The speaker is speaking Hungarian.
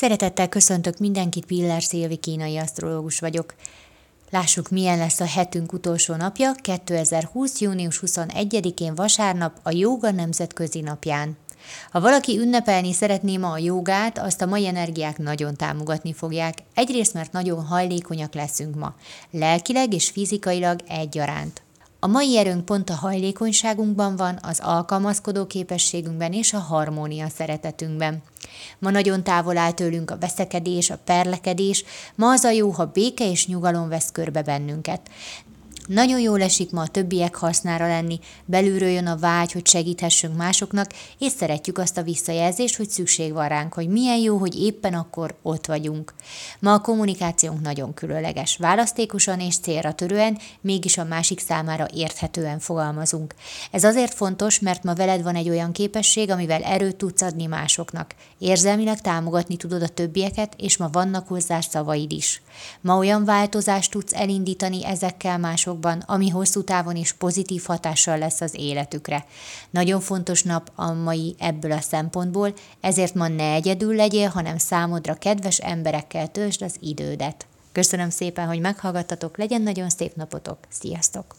Szeretettel köszöntök mindenkit, Piller Szilvi kínai asztrológus vagyok. Lássuk, milyen lesz a hetünk utolsó napja, 2020. június 21-én vasárnap, a Jóga Nemzetközi Napján. Ha valaki ünnepelni szeretné ma a jogát, azt a mai energiák nagyon támogatni fogják. Egyrészt, mert nagyon hajlékonyak leszünk ma, lelkileg és fizikailag egyaránt. A mai erőnk pont a hajlékonyságunkban van, az alkalmazkodó képességünkben és a harmónia szeretetünkben. Ma nagyon távol áll tőlünk a veszekedés, a perlekedés, ma az a jó, ha béke és nyugalom vesz körbe bennünket. Nagyon jól esik ma a többiek hasznára lenni, belülről jön a vágy, hogy segíthessünk másoknak, és szeretjük azt a visszajelzést, hogy szükség van ránk, hogy milyen jó, hogy éppen akkor ott vagyunk. Ma a kommunikációnk nagyon különleges, választékosan és célra törően, mégis a másik számára érthetően fogalmazunk. Ez azért fontos, mert ma veled van egy olyan képesség, amivel erőt tudsz adni másoknak. Érzelmileg támogatni tudod a többieket, és ma vannak hozzá szavaid is. Ma olyan változást tudsz elindítani ezekkel mások másokban, ami hosszú távon is pozitív hatással lesz az életükre. Nagyon fontos nap a mai ebből a szempontból, ezért ma ne egyedül legyél, hanem számodra kedves emberekkel töltsd az idődet. Köszönöm szépen, hogy meghallgattatok, legyen nagyon szép napotok, sziasztok!